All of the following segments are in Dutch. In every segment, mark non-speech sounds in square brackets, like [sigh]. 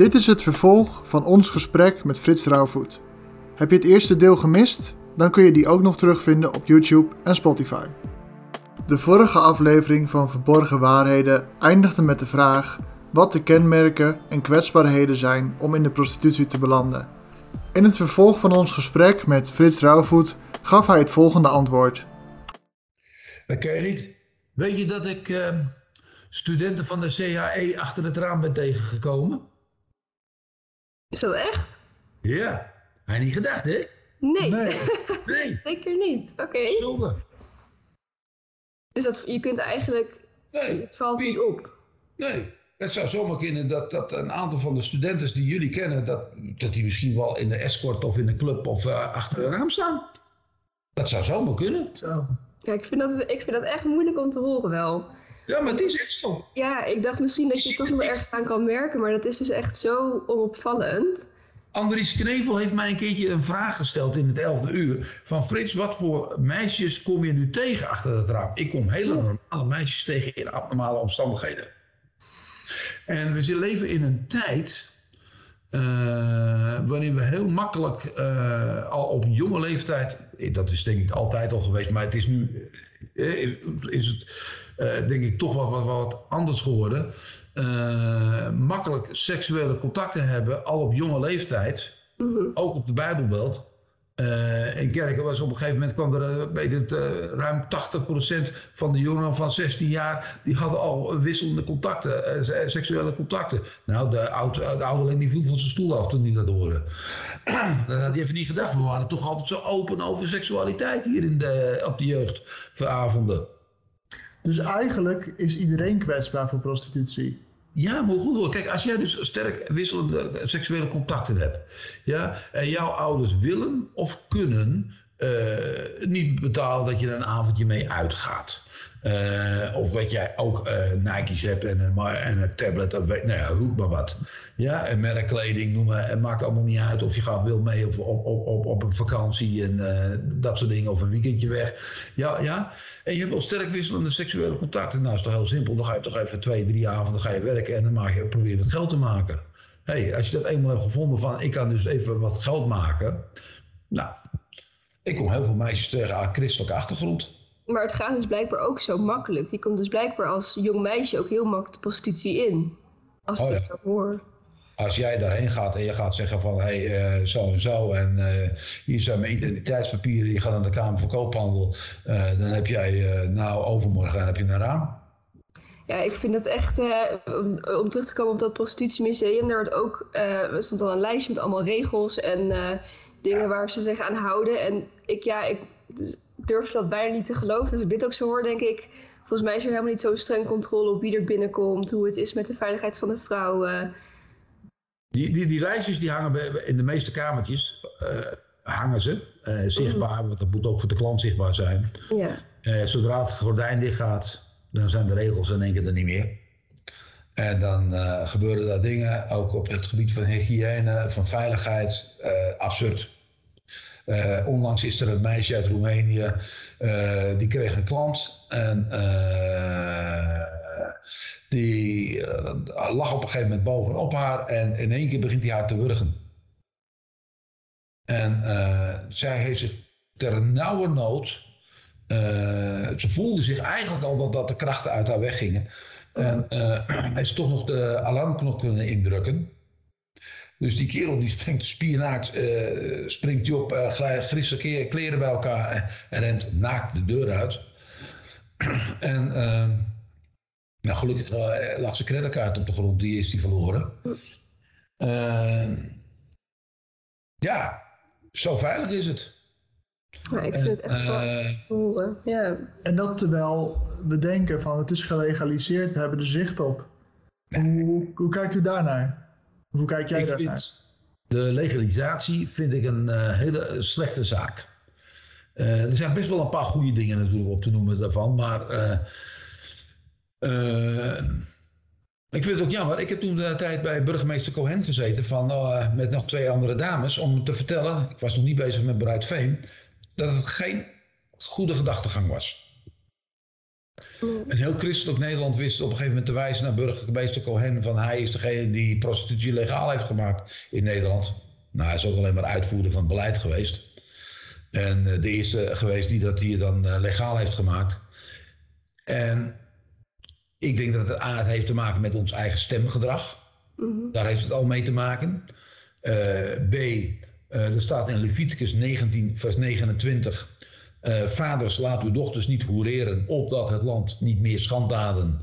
Dit is het vervolg van ons gesprek met Frits Rauwvoet. Heb je het eerste deel gemist? Dan kun je die ook nog terugvinden op YouTube en Spotify. De vorige aflevering van Verborgen Waarheden eindigde met de vraag wat de kenmerken en kwetsbaarheden zijn om in de prostitutie te belanden. In het vervolg van ons gesprek met Frits Rauwvoet gaf hij het volgende antwoord. Ken je niet. Weet je dat ik uh, studenten van de CAE achter het raam ben tegengekomen? Is dat echt? Ja, hij niet gedacht, hè? Nee. Nee. [laughs] Nee, Zeker niet. Oké. schulden. Dus dat, je kunt eigenlijk, Nee, het valt Wie- niet op. nee. Het zou zomaar kunnen dat, dat een aantal van de studenten die jullie kennen, dat, dat die misschien wel in de escort of in de club of eh, achter een raam staan. Dat zou zomaar kunnen. Zo. Ja, ik vind, dat, ik vind dat echt moeilijk om te horen wel. Ja, maar het is echt zo. Ja, ik dacht misschien dat je het toch nog ergens aan kan merken, maar dat is dus echt zo onopvallend. Andries Knevel heeft mij een keertje een vraag gesteld in het 11e uur. Van Frits, wat voor meisjes kom je nu tegen achter het raam? Ik kom hele normale meisjes tegen in abnormale omstandigheden. En we leven in een tijd eh, waarin we heel makkelijk eh, al op jonge leeftijd, eh, dat is denk ik altijd al geweest, maar het is nu is het denk ik toch wel wat, wat anders geworden. Eh, makkelijk seksuele contacten hebben al op jonge leeftijd, Mhm. ook op de Bijbelbelt. Eh, in kerken was op een gegeven moment kwam er eh, weet het, eh, ruim 80% van de jongeren van 16 jaar die hadden al wisselende contacten, eh, se- seksuele contacten. Nou, de, oud, de ouderling die viel van zijn stoel af toen hij dat hoorde. [clears throat] dat had hij even niet gedacht. We waren toch altijd zo open over seksualiteit hier in de, op de jeugdavonden. Dus eigenlijk is iedereen kwetsbaar voor prostitutie. Ja, maar goed hoor. Kijk, als jij dus sterk wisselende seksuele contacten hebt. Ja, en jouw ouders willen of kunnen eh, niet betalen dat je er een avondje mee uitgaat. Eh, of dat jij ook eh Nike's hebt en een, en een tablet, of weet, nou ja, roep maar wat. Ja, en merkkleding, noem maar. Het maakt allemaal niet uit of je gaat wil mee op, op, op, op, op een vakantie en eh, dat soort dingen. Of een weekendje weg. Ja, ja. En je hebt wel sterk wisselende seksuele contacten. Nou, is toch heel simpel. Dan ga je toch even twee, drie avonden ga je werken en dan maak je, probeer wat geld te maken. hey, als je dat eenmaal hebt gevonden van ik kan dus even wat geld maken. Nou, ik kom heel veel meisjes tegen aan christelijke achtergrond. Maar het gaat dus blijkbaar ook zo makkelijk. Je komt dus blijkbaar als jong meisje ook heel makkelijk de prostitutie in. Als ik Oh, dit ja. zo hoor. Als jij daarheen gaat en je gaat zeggen van hé, hey, eh, zo en zo en eh, hier zijn mijn identiteitspapieren, je gaat naar de Kamer van Koophandel, eh, dan heb jij nou overmorgen heb je een raam. Ja, ik vind het echt, om, om terug te komen op dat prostitutiemuseum, daar wordt ook, er stond al een lijstje met allemaal regels en dingen waar ze zich aan houden. En ik, ja, ik durf dat bijna niet te geloven. Als ik dit ook zo hoor, denk ik, volgens mij is er helemaal niet zo streng controle op wie er binnenkomt, hoe het is met de veiligheid van de vrouwen. Die, die, die lijstjes die hangen bij, in de meeste kamertjes, eh, hangen ze, eh, zichtbaar, want dat moet ook voor de klant zichtbaar zijn. Ja. Eh, zodra het gordijn dicht gaat, dan zijn de regels in één keer er niet meer. En dan gebeuren daar dingen, ook op het gebied van hygiëne, van veiligheid, absurd. Eh, onlangs is er een meisje uit Roemenië, eh, die kreeg een klant en eh, die lag op een gegeven moment bovenop haar en in één keer begint hij haar te wurgen. En zij heeft zich ter nauwe nood ze voelde zich eigenlijk al dat, dat de krachten uit haar weggingen. En [clears throat] hij is toch nog de alarmknop kunnen indrukken. Dus die kerel die springt spiernaakt, eh springt die op, uh, grisse ke- kleren bij elkaar en, en rent naakt de deur uit. [clears throat] en eh, nou, gelukkig eh, lag zijn creditcard op de grond, die is die verloren. Eh, ja, zo veilig is het. Ik vind het echt Eh. Ja. En dat terwijl we denken van het is gelegaliseerd, we hebben er zicht op. Hoe, hoe, hoe kijkt u daarnaar? Hoe kijk jij daarnaar? de legalisatie vind ik een eh, hele slechte zaak. Eh, er zijn best wel een paar goede dingen natuurlijk op te noemen daarvan, maar eh, ik vind het ook jammer. Ik heb toen de tijd bij burgemeester Cohen gezeten van, eh, met nog twee andere dames om te vertellen, ik was nog niet bezig met Bruid Veen, dat het geen goede gedachtegang was. En heel christelijk Nederland wist op een gegeven moment te wijzen naar burgemeester Cohen van hij is degene die prostitutie legaal heeft gemaakt in Nederland. Nou, hij is ook alleen maar uitvoerder van het beleid geweest. En uh, de eerste geweest die dat hier dan uh, legaal heeft gemaakt. En ik denk dat het A, het heeft te maken met ons eigen stemgedrag. Mm -hmm. Daar heeft het al mee te maken. Uh, B, er staat in Leviticus 19, vers 29. Uh, vaders, laat uw dochters niet hoereren, opdat het land niet meer schanddaden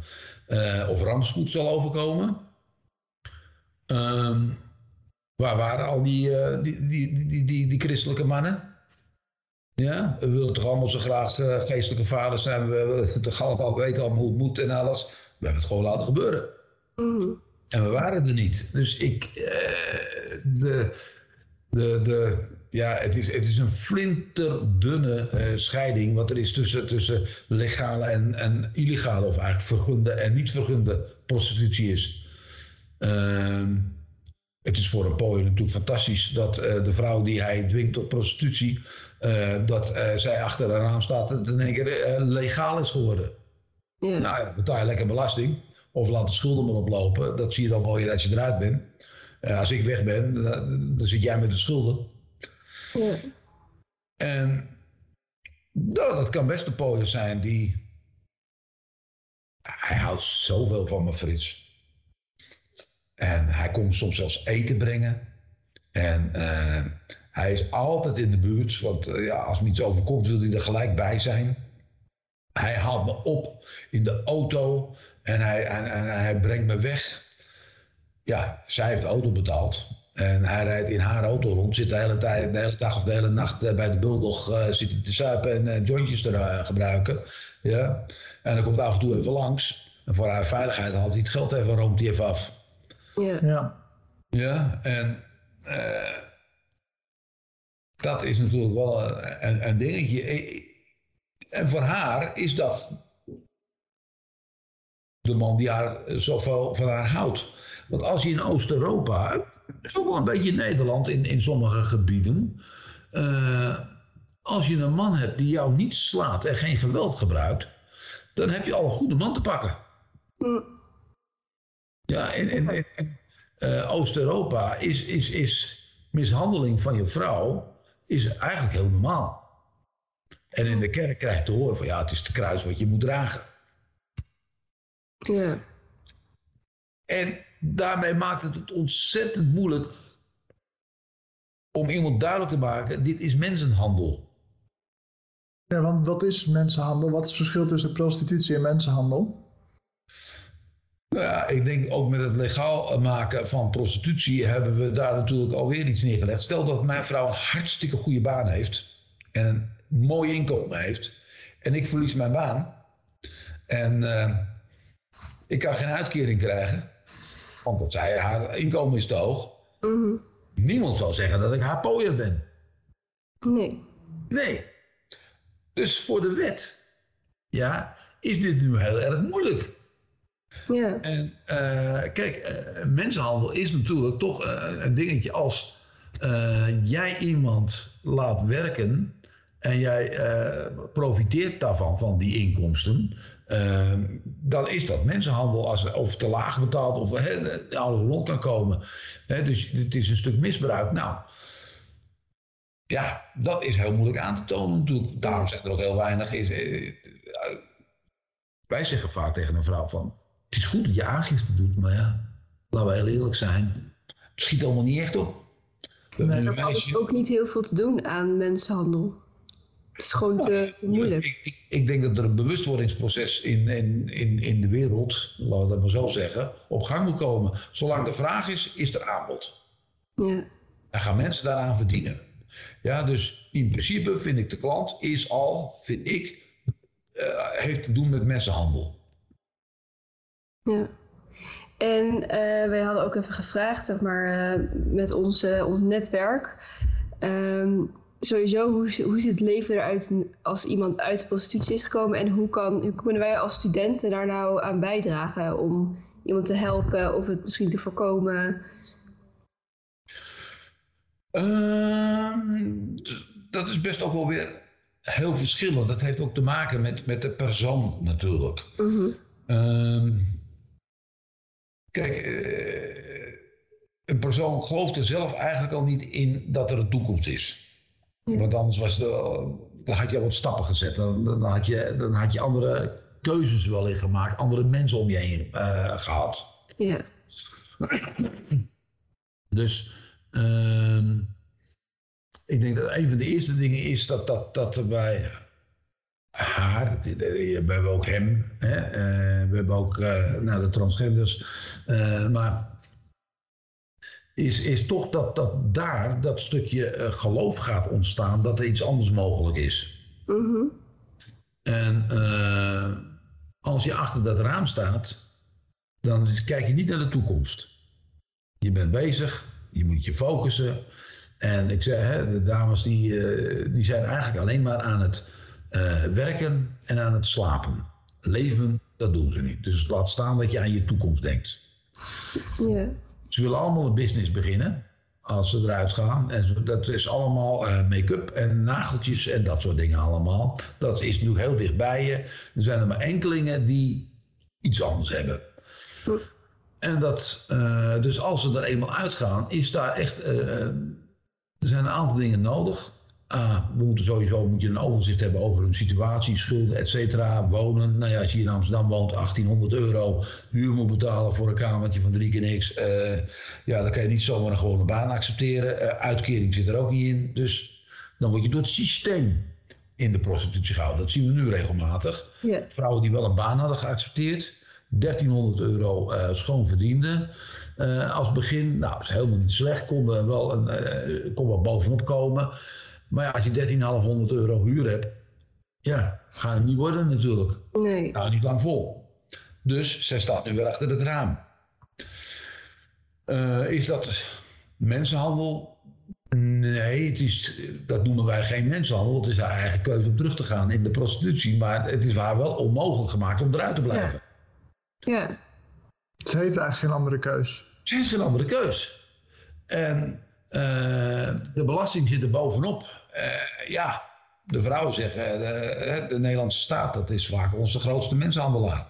uh, of rampspoed zal overkomen. Um, waar waren al die, uh, die, die, die, die, die, christelijke mannen? Ja, we willen toch allemaal zo graag geestelijke vaders zijn. We willen toch allemaal weten allemaal hoe het moet en alles. We hebben het gewoon laten gebeuren. Mm. En we waren er niet. Dus ik, de, de, de, ja, het is, het is een flinterdunne uh, scheiding wat er is tussen, tussen legale en, en illegale, of eigenlijk vergunde en niet vergunde prostitutie is. Uh, het is voor een pooier natuurlijk fantastisch dat uh, de vrouw die hij dwingt tot prostitutie, uh, dat zij achter haar raam staat en in één keer legaal is geworden. Ja. Nou ja, betaal je lekker belasting. Of laat de schulden maar oplopen. Dat zie je dan wel weer als je eruit bent. Als ik weg ben, dan, dan zit jij met de schulden. Ja. En nou, dat kan best een pooier zijn die. Hij houdt zoveel van me, Frits. En hij komt soms zelfs eten brengen. En uh, hij is altijd in de buurt, want uh, ja, als me iets overkomt, wil hij er gelijk bij zijn. Hij haalt me op in de auto en hij, en, en hij brengt me weg. Ja, zij heeft de auto betaald. En hij rijdt in haar auto rond, zit de hele, tijd, de hele dag of de hele nacht eh, bij de bulldog uh, zit hij te suipen en uh, jointjes te uh, gebruiken. Ja? En dan komt af en toe even langs. En voor haar veiligheid haalt hij het geld even, roomt hij even af. Ja. Ja, ja? en dat is natuurlijk wel een, een dingetje. En voor haar is dat de man die haar zoveel van haar houdt. Want als je in Oost-Europa, ook wel een beetje in Nederland in, in sommige gebieden, uh, als je een man hebt die jou niet slaat en geen geweld gebruikt, dan heb je al een goede man te pakken. Mm. Ja, in, in, in uh, Oost-Europa is, is, is mishandeling van je vrouw is eigenlijk heel normaal. En in de kerk krijg je te horen van ja, het is de kruis wat je moet dragen. Ja. En daarmee maakt het het ontzettend moeilijk om iemand duidelijk te maken, dit is mensenhandel. Ja, want wat is mensenhandel? Wat is het verschil tussen prostitutie en mensenhandel? Nou ja, ik denk ook met het legaal maken van prostitutie hebben we daar natuurlijk alweer iets neergelegd. Stel dat mijn vrouw een hartstikke goede baan heeft en een mooi inkomen heeft en ik verlies mijn baan en uh, ik kan geen uitkering krijgen, want dat zei haar inkomen is te hoog. Mm -hmm. Niemand zal zeggen dat ik haar pooier ben. Nee. Nee. Dus voor de wet, ja, is dit nu heel erg moeilijk. Ja. En uh, kijk, uh, mensenhandel is natuurlijk toch uh, een dingetje als jij iemand laat werken en jij profiteert daarvan, van die inkomsten, uh, dan is dat mensenhandel als of te laag betaald of he, alles rond kan komen. He, dus het is een stuk misbruik. Nou, ja, dat is heel moeilijk aan te tonen natuurlijk. Daarom zegt er ook heel weinig. Is, uh, wij zeggen vaak tegen een vrouw van, het is goed dat je aangifte doet, maar ja, laten we heel eerlijk zijn. Het schiet allemaal niet echt op. We nee, er is ook niet heel veel te doen aan mensenhandel. Het is gewoon te, te moeilijk. Ik, ik, ik, denk dat er een bewustwordingsproces in, in, in, in de wereld, laten we dat maar zo zeggen, op gang moet komen. Zolang de vraag is, is er aanbod. Ja. En gaan mensen daaraan verdienen. Ja, dus in principe vind ik de klant is al, vind ik, uh, heeft te doen met mensenhandel. Ja. En uh, wij hadden ook even gevraagd, zeg maar, uh, met ons, ons netwerk. Um, sowieso, hoe, hoe ziet het leven eruit als iemand uit de prostitutie is gekomen? En hoe, kan, hoe kunnen wij als studenten daar nou aan bijdragen om iemand te helpen of het misschien te voorkomen? Uh, dat is best ook wel weer heel verschillend. Dat heeft ook te maken met, met de persoon natuurlijk. Mhm. Ehm, kijk, eh, een persoon gelooft er zelf eigenlijk al niet in dat er een toekomst is. Want anders was de, dan had je al wat stappen gezet. Dan, dan, had je, dan had je andere keuzes wellicht gemaakt. Andere mensen om je heen eh, gehad. Ja. Dus ehm, ik denk dat een van de eerste dingen is dat, dat, dat er bij haar, we hebben ook hem, hè, eh, we hebben ook eh, nou, de transgenders, eh, maar is, is toch dat, dat daar dat stukje eh, geloof gaat ontstaan dat er iets anders mogelijk is. Mhm. En eh, als je achter dat raam staat, dan kijk je niet naar de toekomst. Je bent bezig, je moet je focussen. En ik zeg, hè, de dames die, eh, die zijn eigenlijk alleen maar aan het werken en aan het slapen. Leven, dat doen ze niet. Dus laat staan dat je aan je toekomst denkt. Ja. Ze willen allemaal een business beginnen als ze eruit gaan. En dat is allemaal eh, make-up en nageltjes en dat soort dingen allemaal. Dat is natuurlijk heel dicht bij je. Er zijn er maar enkelingen die iets anders hebben. En dat, eh, dus als ze er eenmaal uitgaan, is daar echt. eh, er zijn een aantal dingen nodig. Ah, we moeten sowieso moet je een overzicht hebben over hun situatie, schulden, et cetera, wonen. Nou ja, als je hier in Amsterdam woont, 1800 euro huur moet betalen voor een kamertje van drie keer niks. eh, ja, dan kan je niet zomaar een gewone baan accepteren. Eh, uitkering zit er ook niet in. Dus dan word je door het systeem in de prostitutie gehouden. Dat zien we nu regelmatig. Vrouwen die wel een baan hadden geaccepteerd, 1300 euro eh, schoon verdienden. Als begin, nou, is helemaal niet slecht, konden wel, een, kon wel bovenop komen. Maar ja, als je 13,500 euro huur hebt, ja, gaat het niet worden natuurlijk. Nee. Nou, niet lang vol. Dus zij staat nu weer achter het raam. Eh, is dat mensenhandel? Nee, het is, dat noemen wij geen mensenhandel. Het is haar eigen keuze om terug te gaan in de prostitutie. Maar het is haar wel onmogelijk gemaakt om eruit te blijven. Ja. Ze heeft eigenlijk geen andere keus. Ze heeft geen andere keus. En de belasting zit er bovenop. Eh, ja, de vrouwen zeggen, eh, de, de Nederlandse staat, dat is vaak onze grootste mensenhandelaar.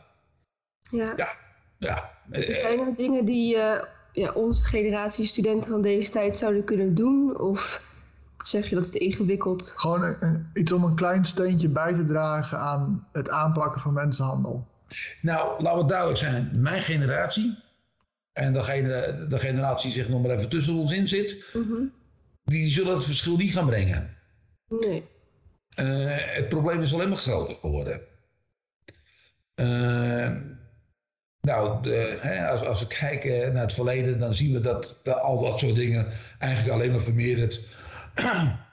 Ja. Ja, ja. eh, Zijn er dingen die eh, ja, onze generatie studenten van deze tijd zouden kunnen doen? Of zeg je dat is te ingewikkeld? Gewoon een- een- iets om een klein steentje bij te dragen aan het aanpakken van mensenhandel. Nou, laten we duidelijk zijn. Mijn generatie, en degene, de generatie die zich nog maar even tussen ons in zit, Mhm. die zullen het verschil niet gaan brengen. Nee. Eh, het probleem is alleen maar groter geworden. Eh, nou, de, hè, als, als we kijken naar het verleden, dan zien we dat, dat al dat soort dingen eigenlijk alleen maar vermeerderd. [clears throat]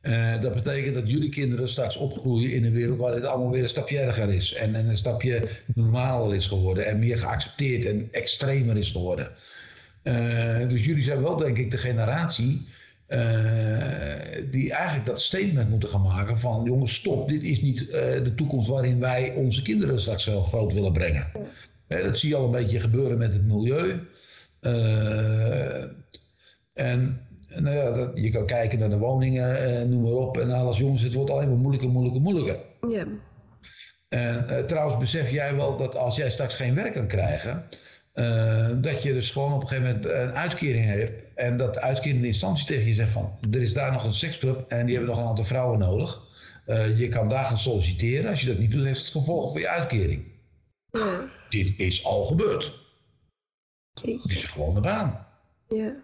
Eh, dat betekent dat jullie kinderen straks opgroeien in een wereld waar het allemaal weer een stapje erger is. En, en een stapje normaler is geworden. En meer geaccepteerd en extremer is geworden. Eh, dus jullie zijn wel, denk ik, de generatie eh, die eigenlijk dat statement moeten gaan maken van jongens, stop, dit is niet de toekomst waarin wij onze kinderen straks zo groot willen brengen. Dat zie je al een beetje gebeuren met het milieu. En nou ja, dat, je kan kijken naar de woningen, eh, noem maar op. En alles, jongens, het wordt alleen maar moeilijker, moeilijker, moeilijker. Ja. En eh, trouwens, besef jij wel dat als jij straks geen werk kan krijgen, eh, dat je dus gewoon op een gegeven moment een uitkering hebt. En dat de uitkerende instantie tegen je zegt van, er is daar nog een seksclub en die hebben nog een aantal vrouwen nodig. Je kan daar gaan solliciteren. Als je dat niet doet, heeft het gevolgen voor je uitkering. Ja. Dit is al gebeurd. Het is gewoon een baan. Ja.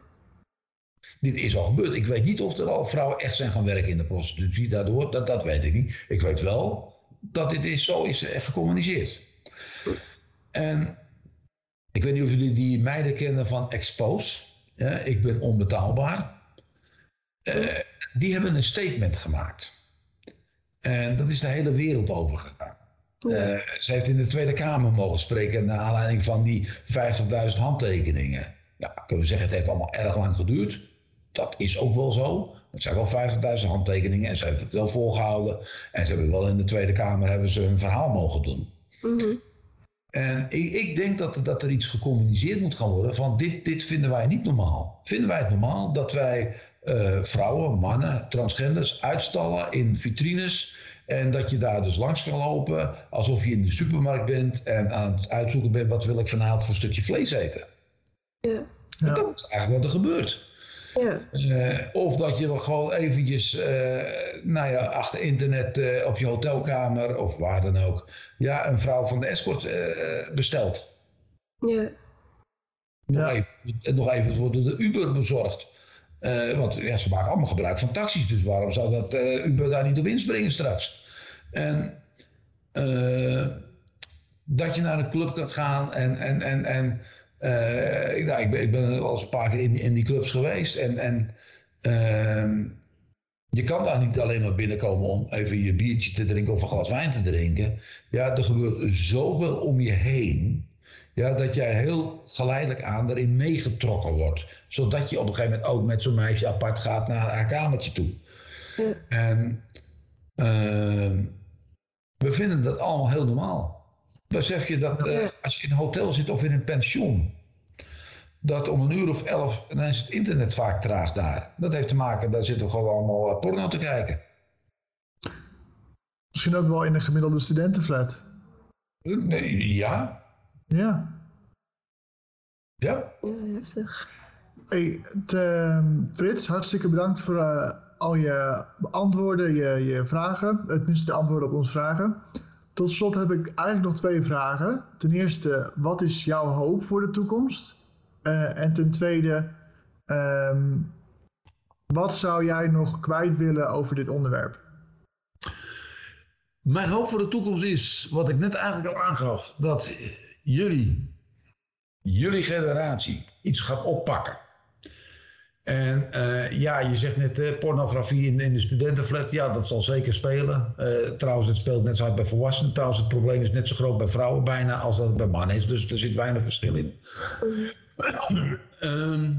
Dit is al gebeurd. Ik weet niet of er al vrouwen echt zijn gaan werken in de prostitutie daardoor. Dat, dat weet ik niet. Ik weet wel dat dit is, zo is gecommuniceerd. En ik weet niet of jullie die meiden kennen van Expose. Ja, ik ben onbetaalbaar. Eh, die hebben een statement gemaakt. En dat is de hele wereld over gegaan. Eh, ze heeft in de Tweede Kamer mogen spreken naar aanleiding van die 50.000 handtekeningen. Ja, kunnen we zeggen, het heeft allemaal erg lang geduurd. Dat is ook wel zo. Het zijn wel 50.000 handtekeningen en ze hebben het wel volgehouden. En ze hebben wel in de Tweede Kamer hebben ze hun verhaal mogen doen. Mhm. En ik, ik denk dat, dat er iets gecommuniceerd moet gaan worden van dit, dit vinden wij niet normaal. Vinden wij het normaal dat wij eh, vrouwen, mannen, transgenders uitstallen in vitrines. En dat je daar dus langs kan lopen alsof je in de supermarkt bent en aan het uitzoeken bent wat wil ik vanavond voor een stukje vlees eten. Ja. Ja. Dat is eigenlijk wat er gebeurt. Ja. Eh, of dat je wel gewoon eventjes, eh, nou ja, achter internet eh, op je hotelkamer of waar dan ook, ja, een vrouw van de escort eh, bestelt. Ja. Nog, Ja. even, nog even wordt door de Uber bezorgd. Eh, want ja, ze maken allemaal gebruik van taxis, dus waarom zou dat eh, Uber daar niet de winst brengen straks? En eh, dat je naar een club kan gaan en, en, en, en eh, nou, ik, ben, ik ben al eens een paar keer in, die- in die clubs geweest en, en ehm, je kan daar niet alleen maar binnenkomen om even je biertje te drinken of een glas wijn te drinken. Ja, er gebeurt zoveel om je heen. Ja, dat jij heel geleidelijk aan erin meegetrokken wordt. Zodat je op een gegeven moment ook met zo'n meisje apart gaat naar haar kamertje toe. Ja. En ehm, we vinden dat allemaal heel normaal. Besef je dat eh, als je in een hotel zit of in een pension, dat om een uur of elf, dan is het internet vaak traag daar. Dat heeft te maken, daar zitten we gewoon allemaal eh, porno te kijken. Misschien ook wel in een gemiddelde studentenflat. Nee, ja, Ja. ja. Ja, heftig. Hey, het, ehm, Frits, hartstikke bedankt voor eh, al je beantwoorden, je, je vragen. Het minste de antwoorden op onze vragen. Tot slot heb ik eigenlijk nog twee vragen. Ten eerste, wat is jouw hoop voor de toekomst? Eh, en ten tweede, ehm, wat zou jij nog kwijt willen over dit onderwerp? Mijn hoop voor de toekomst is, wat ik net eigenlijk al aangaf, dat jullie, jullie generatie, iets gaat oppakken. En eh, ja, je zegt net eh, pornografie in, in de studentenflat. Ja, dat zal zeker spelen. Eh, trouwens, het speelt net zo hard bij volwassenen. Trouwens, het probleem is net zo groot bij vrouwen bijna als dat bij mannen is. Dus er zit weinig verschil in. Ehm,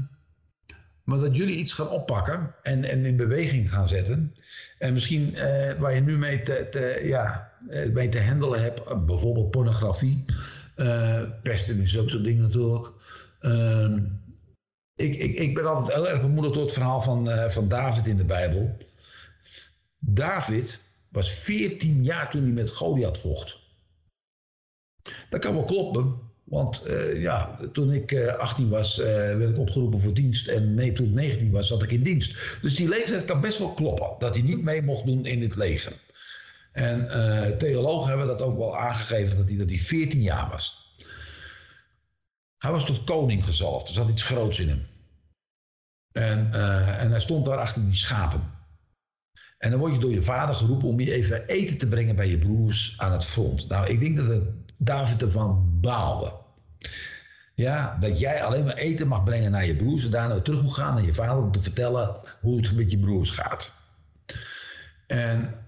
maar dat jullie iets gaan oppakken en, en in beweging gaan zetten. En misschien waar je nu mee te, te, ja, mee te handelen hebt, bijvoorbeeld pornografie. pesten ook zo'n ding natuurlijk. Ehm, ik, ik, ik ben altijd heel erg bemoedigd door het verhaal van, eh, van David in de Bijbel. David was 14 jaar toen hij met Goliath vocht. Dat kan wel kloppen, want eh, ja, toen ik eh, 18 was, eh, werd ik opgeroepen voor dienst. En nee, toen ik 19 was, zat ik in dienst. Dus die leeftijd kan best wel kloppen, dat hij niet mee mocht doen in het leger. En theologen hebben dat ook wel aangegeven, dat hij, dat hij 14 jaar was. Hij was tot koning gezalfd, er zat iets groots in hem. En, eh, en hij stond daar achter die schapen. En dan word je door je vader geroepen om je even eten te brengen bij je broers aan het front. Nou, ik denk dat het David ervan baalde. Ja, dat jij alleen maar eten mag brengen naar je broers en daarna terug moet gaan naar je vader om te vertellen hoe het met je broers gaat. En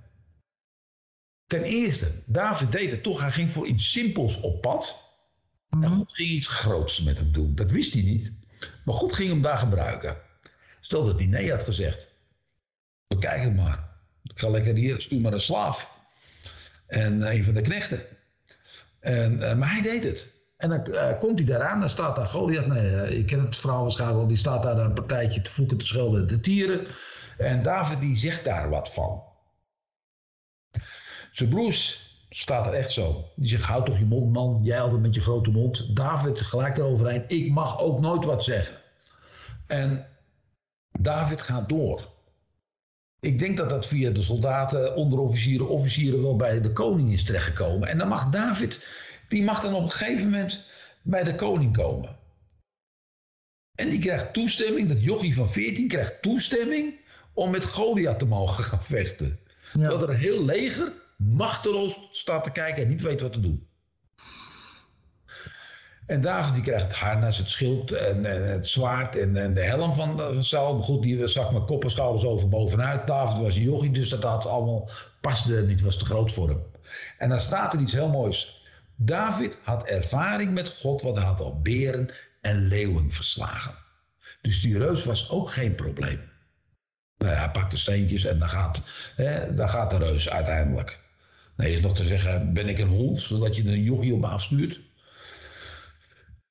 ten eerste, David deed het toch, hij ging voor iets simpels op pad. En God ging iets groots met hem doen. Dat wist hij niet. Maar God ging hem daar gebruiken. Stel dat hij nee had gezegd. Bekijk het maar. Ik ga lekker hier, stuur maar een slaaf. En een van de knechten. En, eh, maar hij deed het. En dan eh, komt hij daaraan, dan staat daar Goliath. Nee, eh, ik ken het verhaal waarschijnlijk wel. Die staat daar een partijtje te voeken, te schelden, te tieren. En David die zegt daar wat van. Zijn broers staat er echt zo. Die zegt, houd toch je mond man, jij altijd met je grote mond. David gelijk eroverheen, ik mag ook nooit wat zeggen. En David gaat door. Ik denk dat dat via de soldaten, onderofficieren, officieren wel bij de koning is terechtgekomen. En dan mag David, die mag dan op een gegeven moment bij de koning komen. En die krijgt toestemming, dat jochie van 14 krijgt toestemming om met Goliath te mogen gaan vechten. Ja. Dat er een heel leger machteloos staat te kijken en niet weet wat te doen. En David die krijgt het harnas, het schild en, het zwaard en, en de helm van, van Saul. Goed, die zag met kop en schouders over bovenuit. David was een jochie, dus dat had allemaal, paste niet, was te groot voor hem. En dan staat er iets heel moois. David had ervaring met God, want hij had al beren en leeuwen verslagen. Dus die reus was ook geen probleem. Nou ja, hij pakt de steentjes en dan gaat, hè, dan gaat de reus uiteindelijk. Nee, is nog te zeggen, ben ik een hond, zodat je een jochie op me afstuurt?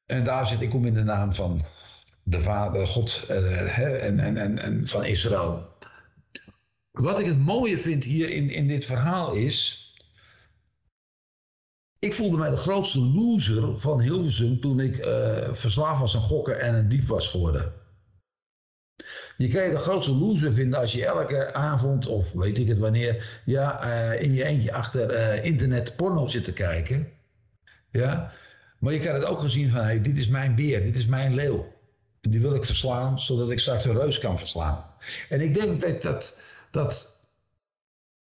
En daar zit, ik kom in de naam van de vader, God uh, en, en, en, en van Israël. Wat ik het mooie vind hier in, in dit verhaal is. Ik voelde mij de grootste loser van Hilversum toen ik uh, verslaafd was aan gokken en een dief was geworden. Je kan je de grootste loser vinden als je elke avond, of weet ik het wanneer, ja, uh, in je eentje achter uh, internet porno zit te kijken. Ja? Maar je kan het ook gezien van, hey, dit is mijn beer, dit is mijn leeuw. Die wil ik verslaan, zodat ik straks een reus kan verslaan. En ik denk dat, dat, dat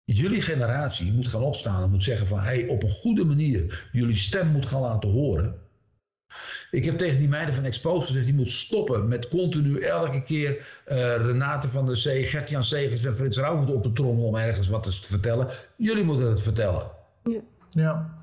jullie generatie moet gaan opstaan en moet zeggen van, hey, op een goede manier jullie stem moet gaan laten horen. Ik heb tegen die meiden van Expose gezegd, die moet stoppen met continu elke keer uh, Renate van der Zee, Gert-Jan Segers en Frits Rauwvoet op de trommel om ergens wat te vertellen. Jullie moeten het vertellen. Ja. Ja.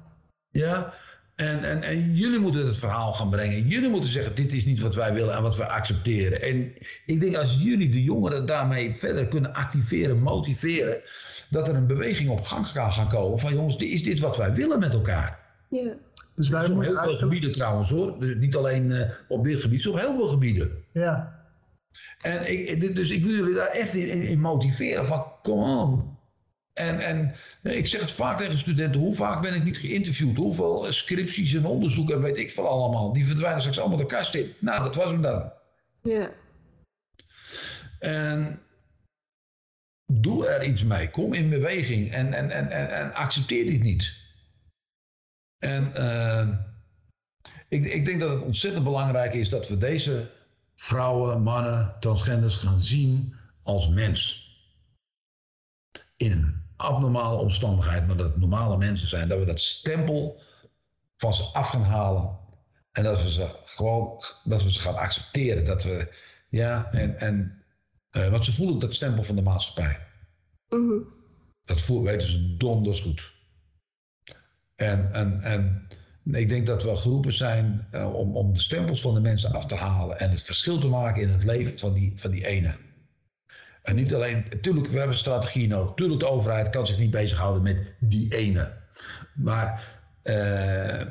Ja? En, en, en jullie moeten het verhaal gaan brengen. Jullie moeten zeggen, dit is niet wat wij willen en wat we accepteren. En ik denk als jullie de jongeren daarmee verder kunnen activeren, motiveren, dat er een beweging op gang kan gaan komen van jongens, is dit wat wij willen met elkaar? Ja. Dus wij op heel veel eigenlijk- gebieden trouwens hoor. Dus niet alleen uh, op dit gebied, op heel veel gebieden. Ja. En ik, dus ik wil jullie daar echt in, in, motiveren van kom on. En, en ik zeg het vaak tegen studenten, hoe vaak ben ik niet geïnterviewd? Hoeveel scripties en onderzoeken en weet ik veel allemaal. Die verdwijnen straks allemaal de kast in. Nou, dat was hem dan. Ja. En doe er iets mee. Kom in beweging en, en, en, en, en accepteer dit niet. En uh, ik, ik denk dat het ontzettend belangrijk is dat we deze vrouwen, mannen, transgenders gaan zien als mens. In een abnormale omstandigheid, maar dat het normale mensen zijn. Dat we dat stempel van ze af gaan halen. En dat we ze gewoon dat we ze gaan accepteren. Dat we, ja, en, en uh, want ze voelen dat stempel van de maatschappij. Mm -hmm. Dat voelen, weten ze donders goed. En, en, en ik denk dat we geroepen zijn uh, om, om de stempels van de mensen af te halen en het verschil te maken in het leven van die, van die ene. En niet alleen, natuurlijk, we hebben een strategie nodig. Tuurlijk, de overheid kan zich niet bezighouden met die ene. Maar uh,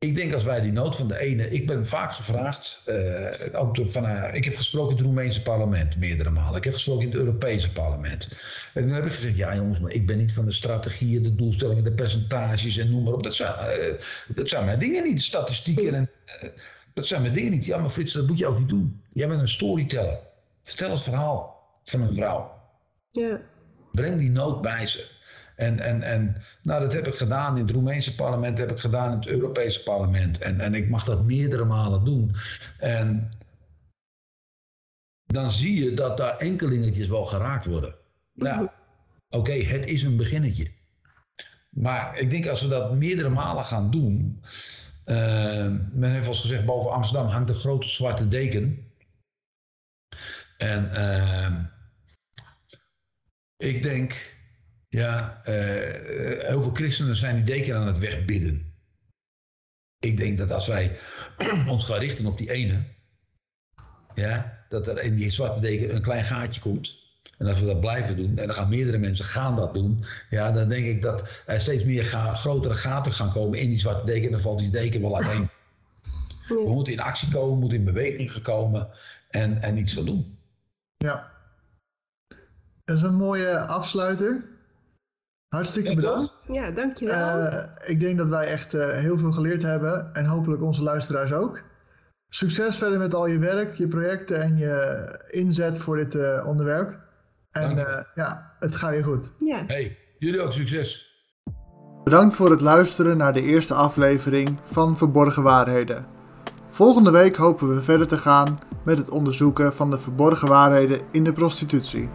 ik denk als wij die nood van de ene. Ik ben vaak gevraagd. Uh, ook van, uh, ik heb gesproken in het Roemeense parlement meerdere malen. Ik heb gesproken in het Europese parlement. En toen heb ik gezegd: ja, jongens, maar ik ben niet van de strategieën, de doelstellingen, de percentages en noem maar op. Dat zijn, uh, dat zijn mijn dingen niet, de statistieken. En, dat zijn mijn dingen niet. Ja, maar Frits, dat moet je ook niet doen. Jij bent een storyteller. Vertel het verhaal van een vrouw. Ja. Breng die nood bij ze. En, en, en nou, dat heb ik gedaan in het Roemeense parlement, heb ik gedaan in het Europese parlement. En, en ik mag dat meerdere malen doen. En dan zie je dat daar enkelingetjes wel geraakt worden. Nou, oké, okay, het is een beginnetje. Maar ik denk als we dat meerdere malen gaan doen. Uh, men heeft al eens gezegd, boven Amsterdam hangt een grote zwarte deken. En uh, ik denk, ja, uh, heel veel christenen zijn die deken aan het wegbidden. Ik denk dat als wij [clears throat] ons gaan richten op die ene, ja, dat er in die zwarte deken een klein gaatje komt. En als we dat blijven doen, en dan gaan meerdere mensen gaan dat doen, ja, dan denk ik dat er steeds meer ga, grotere gaten gaan komen in die zwarte deken. En dan valt die deken wel uiteen. We moeten in actie komen, we moeten in beweging gekomen en, en iets gaan doen. Ja. Dat is een mooie afsluiter. Hartstikke bedankt. Ja, dankjewel. Eh, ik denk dat wij echt eh, heel veel geleerd hebben en hopelijk onze luisteraars ook. Succes verder met al je werk, je projecten en je inzet voor dit eh, onderwerp. En eh, ja, het gaat je goed. ja. Hey, jullie ook succes. Bedankt voor het luisteren naar de eerste aflevering van Verborgen Waarheden. Volgende week hopen we verder te gaan met het onderzoeken van de verborgen waarheden in de prostitutie.